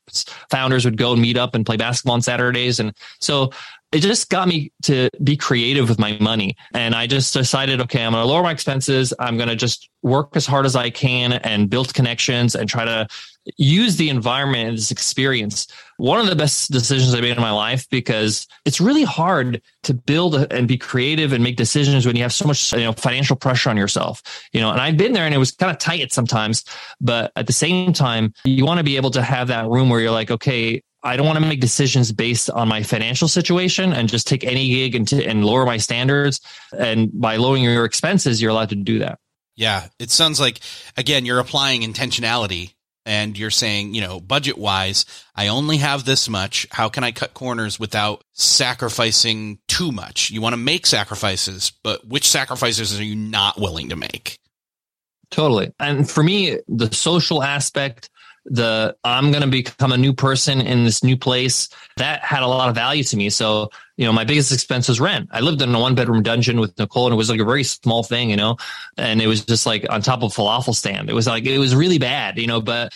Speaker 2: founders would go and meet up and play basketball on Saturdays. And so it just got me to be creative with my money. And I just decided, okay, I'm going to lower my expenses. I'm going to just work as hard as I can and build connections and try to use the environment and this experience. One of the best decisions I made in my life because it's really hard to build and be creative and make decisions when you have so much you know financial pressure on yourself. You know, and I've been there and it was kind of tight sometimes, but at the same time, you want to be able to have that room where you're like, okay, I don't want to make decisions based on my financial situation and just take any gig and, t- and lower my standards. And by lowering your expenses, you're allowed to do that.
Speaker 1: Yeah. It sounds like, again, you're applying intentionality and you're saying, you know, budget wise, I only have this much. How can I cut corners without sacrificing too much? You want to make sacrifices, but which sacrifices are you not willing to make?
Speaker 2: Totally. And for me, the social aspect, the I'm going to become a new person in this new place, that had a lot of value to me. So, you know, my biggest expense was rent. I lived in a one bedroom dungeon with Nicole and it was like a very small thing, you know, and it was just like on top of falafel stand. It was like, it was really bad, you know, but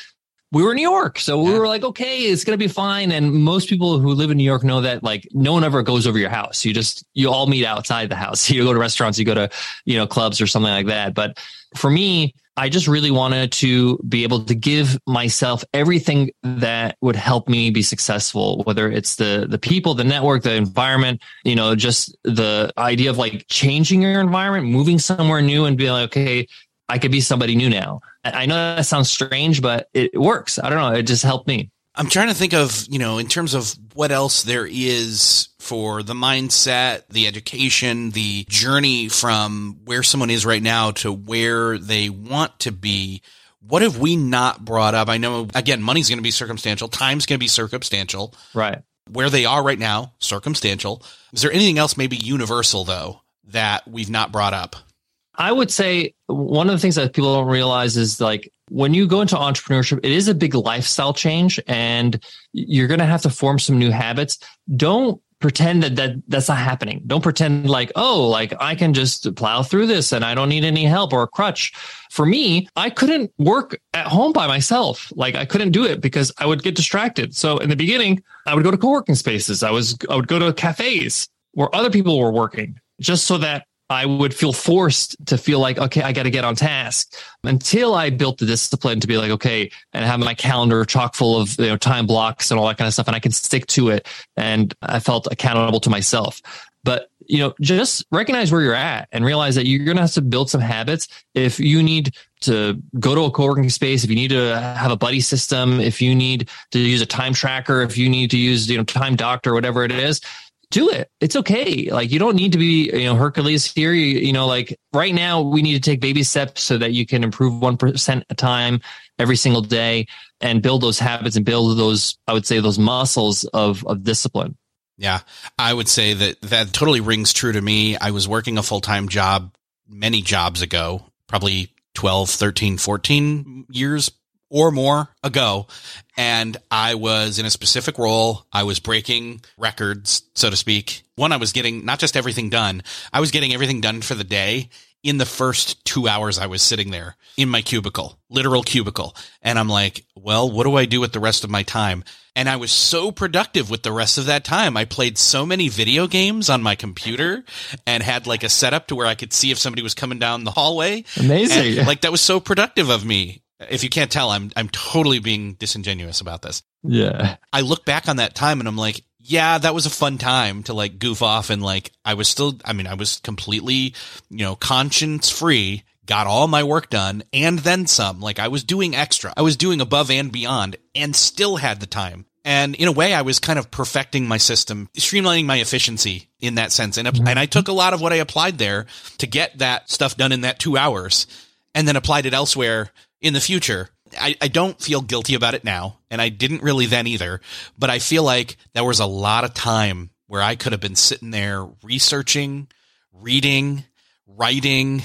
Speaker 2: we were in New York. So we were like, okay, it's going to be fine. And most people who live in New York know that like no one ever goes over your house. You just, you all meet outside the house. You go to restaurants, you go to, you know, clubs or something like that. But for me, I just really wanted to be able to give myself everything that would help me be successful, whether it's the the people, the network, the environment, you know, just the idea of like changing your environment, moving somewhere new and being like, okay, I could be somebody new now. I know that sounds strange, but it works. I don't know. It just helped me.
Speaker 1: I'm trying to think of, you know, in terms of what else there is for the mindset, the education, the journey from where someone is right now to where they want to be. What have we not brought up? I know, again, money's going to be circumstantial, time's going to be circumstantial.
Speaker 2: Right.
Speaker 1: Where they are right now, circumstantial. Is there anything else maybe universal, though, that we've not brought up?
Speaker 2: I would say one of the things that people don't realize is like when you go into entrepreneurship, it is a big lifestyle change and you're going to have to form some new habits. Don't pretend that, that that's not happening. Don't pretend like, oh, like I can just plow through this and I don't need any help or a crutch. For me, I couldn't work at home by myself. Like I couldn't do it because I would get distracted. So in the beginning, I would go to co-working spaces. I was, I would go to cafes where other people were working just so that I would feel forced to feel like, okay, I got to get on task until I built the discipline to be like, okay, and have my calendar chock full of you know time blocks and all that kind of stuff, and I can stick to it. And I felt accountable to myself. But you know, just recognize where you're at and realize that you're going to have to build some habits. If you need to go to a co-working space, if you need to have a buddy system, if you need to use a time tracker, if you need to use, you know, time doctor, whatever it is, do it. It's okay. Like you don't need to be, you know, Hercules here. You, you know, like right now we need to take baby steps so that you can improve 1% a time every single day and build those habits and build those, I would say those muscles of, of discipline.
Speaker 1: Yeah. I would say that that totally rings true to me. I was working a full-time job many jobs ago, probably 12, 13, 14 years or more ago. And I was in a specific role. I was breaking records, so to speak. One, I was getting not just everything done, I was getting everything done for the day in the first two hours I was sitting there in my cubicle, literal cubicle. And I'm like, well, what do I do with the rest of my time? And I was so productive with the rest of that time. I played so many video games on my computer and had like a setup to where I could see if somebody was coming down the hallway.
Speaker 2: Amazing.
Speaker 1: And, like that was so productive of me. If you can't tell, I'm I'm totally being disingenuous about this.
Speaker 2: Yeah.
Speaker 1: I look back on that time and I'm like, yeah, that was a fun time to like goof off and like I was still I mean, I was completely, you know, conscience free, got all my work done and then some. Like I was doing extra. I was doing above and beyond and still had the time. And in a way, I was kind of perfecting my system, streamlining my efficiency in that sense. And, and I took a lot of what I applied there to get that stuff done in that two hours and then applied it elsewhere in the future. I, I don't feel guilty about it now, and I didn't really then either, but I feel like there was a lot of time where I could have been sitting there researching, reading, writing,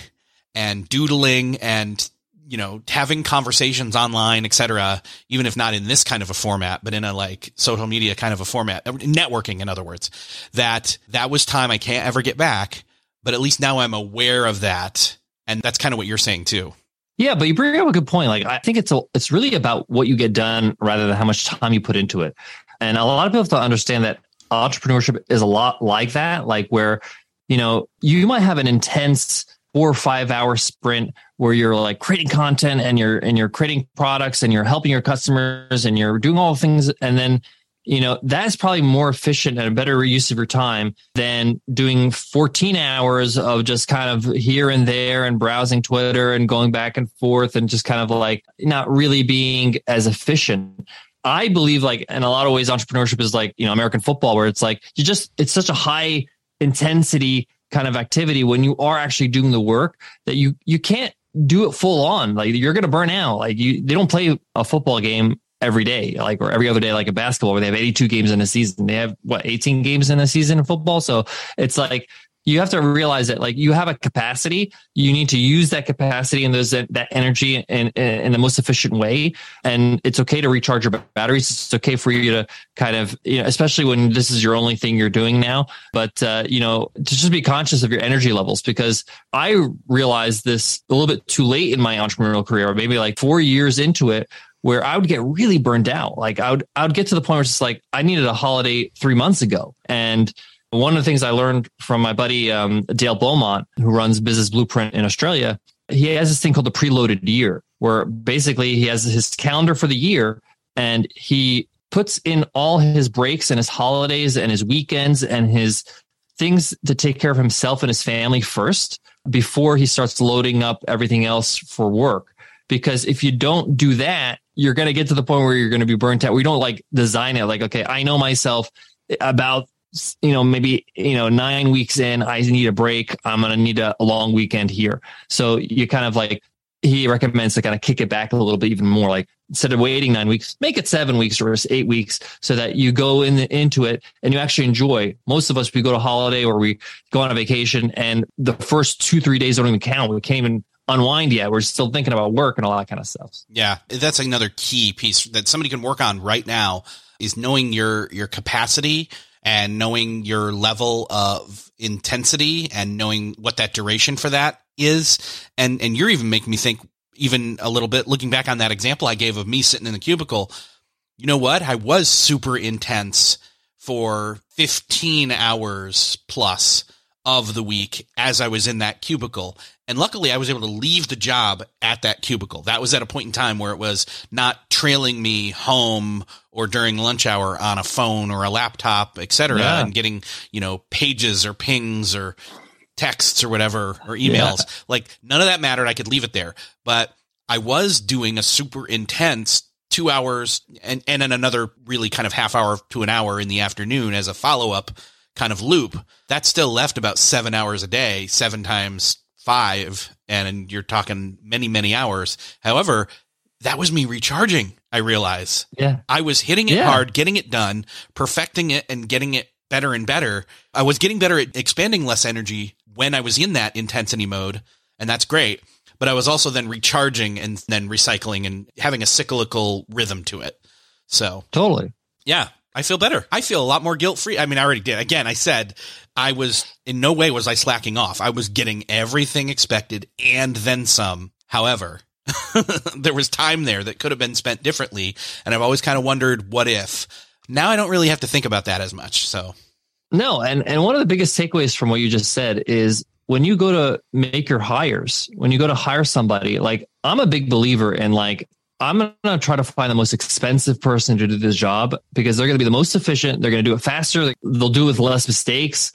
Speaker 1: and doodling and you know having conversations online etc even if not in this kind of a format but in a like social media kind of a format uh, networking in other words that that was time i can't ever get back but at least now i'm aware of that and that's kind of what you're saying too
Speaker 2: yeah, but you bring up a good point. Like I think it's a, it's really about what you get done rather than how much time you put into it. And a lot of people have to understand that entrepreneurship is a lot like that, like where you know you might have an intense four or five hour sprint where you're like creating content and you're and you're creating products and you're helping your customers and you're doing all the things and then you know that's probably more efficient and a better use of your time than doing 14 hours of just kind of here and there and browsing twitter and going back and forth and just kind of like not really being as efficient. I believe like in a lot of ways entrepreneurship is like you know american football where it's like you just it's such a high intensity kind of activity when you are actually doing the work that you you can't do it full on. Like you're going to burn out. Like you they don't play a football game every day, like or every other day, like a basketball where they have 82 games in a season. They have what 18 games in a season in football. So it's like you have to realize that like you have a capacity you need to use that capacity and those that energy in, in the most efficient way and it's okay to recharge your batteries it's okay for you to kind of you know especially when this is your only thing you're doing now but uh, you know to just be conscious of your energy levels because i realized this a little bit too late in my entrepreneurial career or maybe like four years into it where I would get really burned out. Like I would, I would get to the point where it's like I needed a holiday three months ago. And one of the things I learned from my buddy um, Dale Beaumont, who runs Business Blueprint in Australia, he has this thing called the preloaded year, where basically he has his calendar for the year and he puts in all his breaks and his holidays and his weekends and his things to take care of himself and his family first before he starts loading up everything else for work. Because if you don't do that, you're going to get to the point where you're going to be burnt out. We don't like design it like, okay, I know myself about you know maybe you know nine weeks in i need a break. I'm going to need a, long weekend here. So you kind of like he recommends to kind of kick it back a little bit even more like instead of waiting nine weeks make it seven weeks or eight weeks so that you go in the, into it and you actually enjoy. Most of us we go to holiday or we go on a vacation and the first two three days don't even count. We can't even unwind yet. We're still thinking about work and all that kind of stuff.
Speaker 1: Yeah, that's another key piece that somebody can work on right now is knowing your your capacity and knowing your level of intensity and knowing what that duration for that is. And and you're even making me think even a little bit looking back on that example I gave of me sitting in the cubicle. You know what? I was super intense for 15 hours plus of the week as I was in that cubicle. And luckily, I was able to leave the job at that cubicle. That was at a point in time where it was not trailing me home or during lunch hour on a phone or a laptop, et cetera, yeah. and getting, you know, pages or pings or texts or whatever or emails. Yeah. Like none of that mattered. I could leave it there. But I was doing a super intense two hours and, and then another really kind of half hour to an hour in the afternoon as a follow up kind of loop. That still left about seven hours a day, seven times five and you're talking many, many hours. However, that was me recharging. I realize.
Speaker 2: Yeah.
Speaker 1: I was hitting it yeah. hard, getting it done, perfecting it and getting it better and better. I was getting better at expanding less energy when I was in that intensity mode. And that's great. but I was also then recharging and then recycling and having a cyclical rhythm to it. So
Speaker 2: totally.
Speaker 1: Yeah, I feel better. I feel a lot more guilt free. I mean, I already did. Again, I said I was in no way was I slacking off. I was getting everything expected and then some. However, there was time there that could have been spent differently. And I've always kind of wondered what if. Now I don't really have to think about that as much. So
Speaker 2: no, and and one of the biggest takeaways from what you just said is when you go to make your hires, when you go to hire somebody, like I'm a big believer in like I'm going to try to find the most expensive person to do this job because they're going to be the most efficient. They're going to do it faster. They'll do it with less mistakes.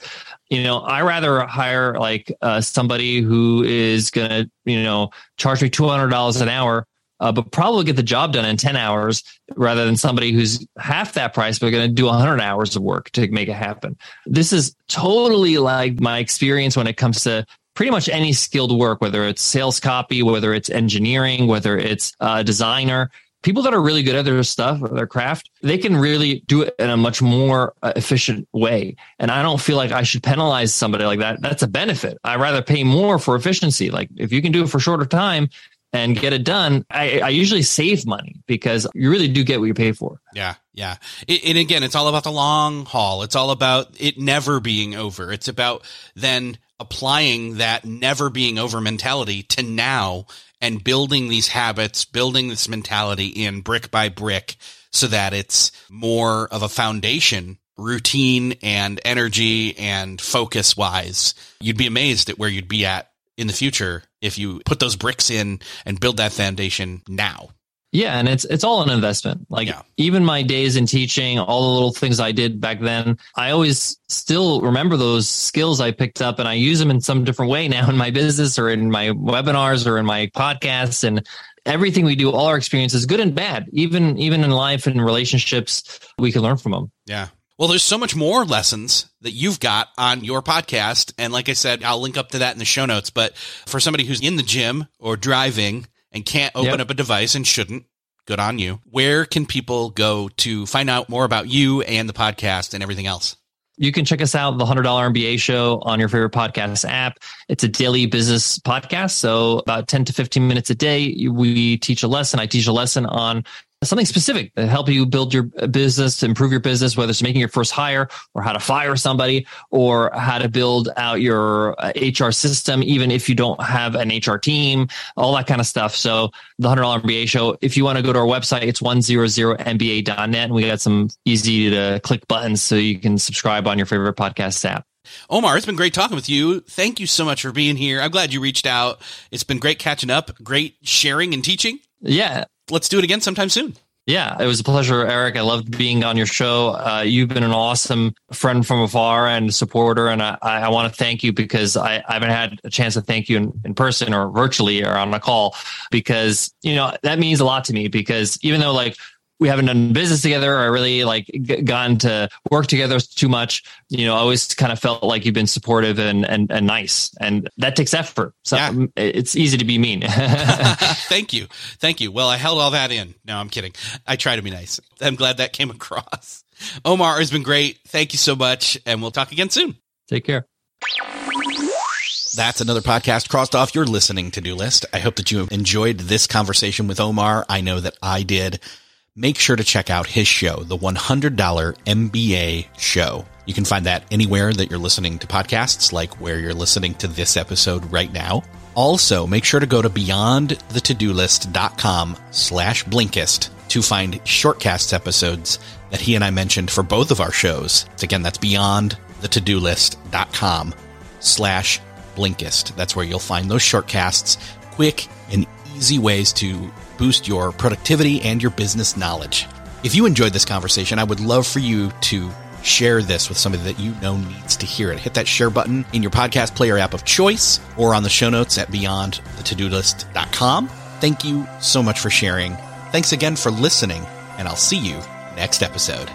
Speaker 2: You know, I rather hire like uh, somebody who is going to, you know, charge me $200 an hour, uh, but probably get the job done in 10 hours rather than somebody who's half that price, but going to do 100 hours of work to make it happen. This is totally like my experience when it comes to pretty much any skilled work, whether it's sales copy, whether it's engineering, whether it's a designer, people that are really good at their stuff, their craft, they can really do it in a much more uh, efficient way. And I don't feel like I should penalize somebody like that. That's a benefit. I rather pay more for efficiency. Like if you can do it for shorter time, and get it done, I, I, usually save money because you really do get what you pay for.
Speaker 1: Yeah. Yeah. And again, it's all about the long haul. It's all about it never being over. It's about then applying that never being over mentality to now and building these habits, building this mentality in brick by brick so that it's more of a foundation routine and energy and focus wise. You'd be amazed at where you'd be at in the future if you put those bricks in and build that foundation now.
Speaker 2: Yeah, and it's it's all an investment. Like yeah. even my days in teaching, all the little things I did back then, I always still remember those skills I picked up and I use them in some different way now in my business or in my webinars or in my podcasts and everything we do, all our experiences, good and bad, even even in life and relationships, we can learn from them.
Speaker 1: Yeah. Well, there's so much more lessons that you've got on your podcast. And like I said, I'll link up to that in the show notes. But for somebody who's in the gym or driving and can't open yep. up a device and shouldn't, good on you. Where can people go to find out more about you and the podcast and everything else?
Speaker 2: You can check us out, the $100 MBA show on your favorite podcast app. It's a daily business podcast. So about 10 to 15 minutes a day, we teach a lesson. I teach a lesson on something specific that help you build your business, improve your business, whether it's making your first hire or how to fire somebody or how to build out your HR uh, system, even if you don't have an HR team, all that kind of stuff. So the $100 MBA show, if you want to go to our website, it's 100mba.net. And we got some easy to click buttons so you can subscribe on your favorite podcast app.
Speaker 1: Omar, it's been great talking with you. Thank you so much for being here. I'm glad you reached out. It's been great catching up, great sharing and teaching.
Speaker 2: Yeah,
Speaker 1: let's do it again sometime soon.
Speaker 2: Yeah, it was a pleasure, Eric. I loved being on your show. Uh, you've been an awesome friend from afar and supporter, and I, I want to thank you because I, I, haven't had a chance to thank you in, in person or virtually or on a call because you know that means a lot to me. Because even though like we haven't done business together or really like gone to work together too much. You know, I always kind of felt like you've been supportive and and, and nice, and that takes effort. So yeah. Mm, it's easy to be mean.
Speaker 1: Thank you, thank you. Well, I held all that in. No, I'm kidding. I try to be nice. I'm glad that came across. Omar has been great. Thank you so much, and we'll talk again soon.
Speaker 2: Take care.
Speaker 1: That's another podcast crossed off your listening to do list. I hope that you enjoyed this conversation with Omar. I know that I did make sure to check out his show, the $100 MBA show. You can find that anywhere that you're listening to podcasts, like where you're listening to this episode right now. Also, make sure to go to beyondthetodolist.com slash Blinkist to find shortcasts episodes that he and I mentioned for both of our shows. Again, that's beyondthetodolist.com slash Blinkist. That's where you'll find those shortcasts, quick and easy ways to boost your productivity and your business knowledge. If you enjoyed this conversation, I would love for you to share this with somebody that you know needs to hear it. Hit that share button in your podcast player app of choice or on the show notes at beyondthetodolist.com. Thank you so much for sharing. Thanks again for listening, and I'll see you next episode.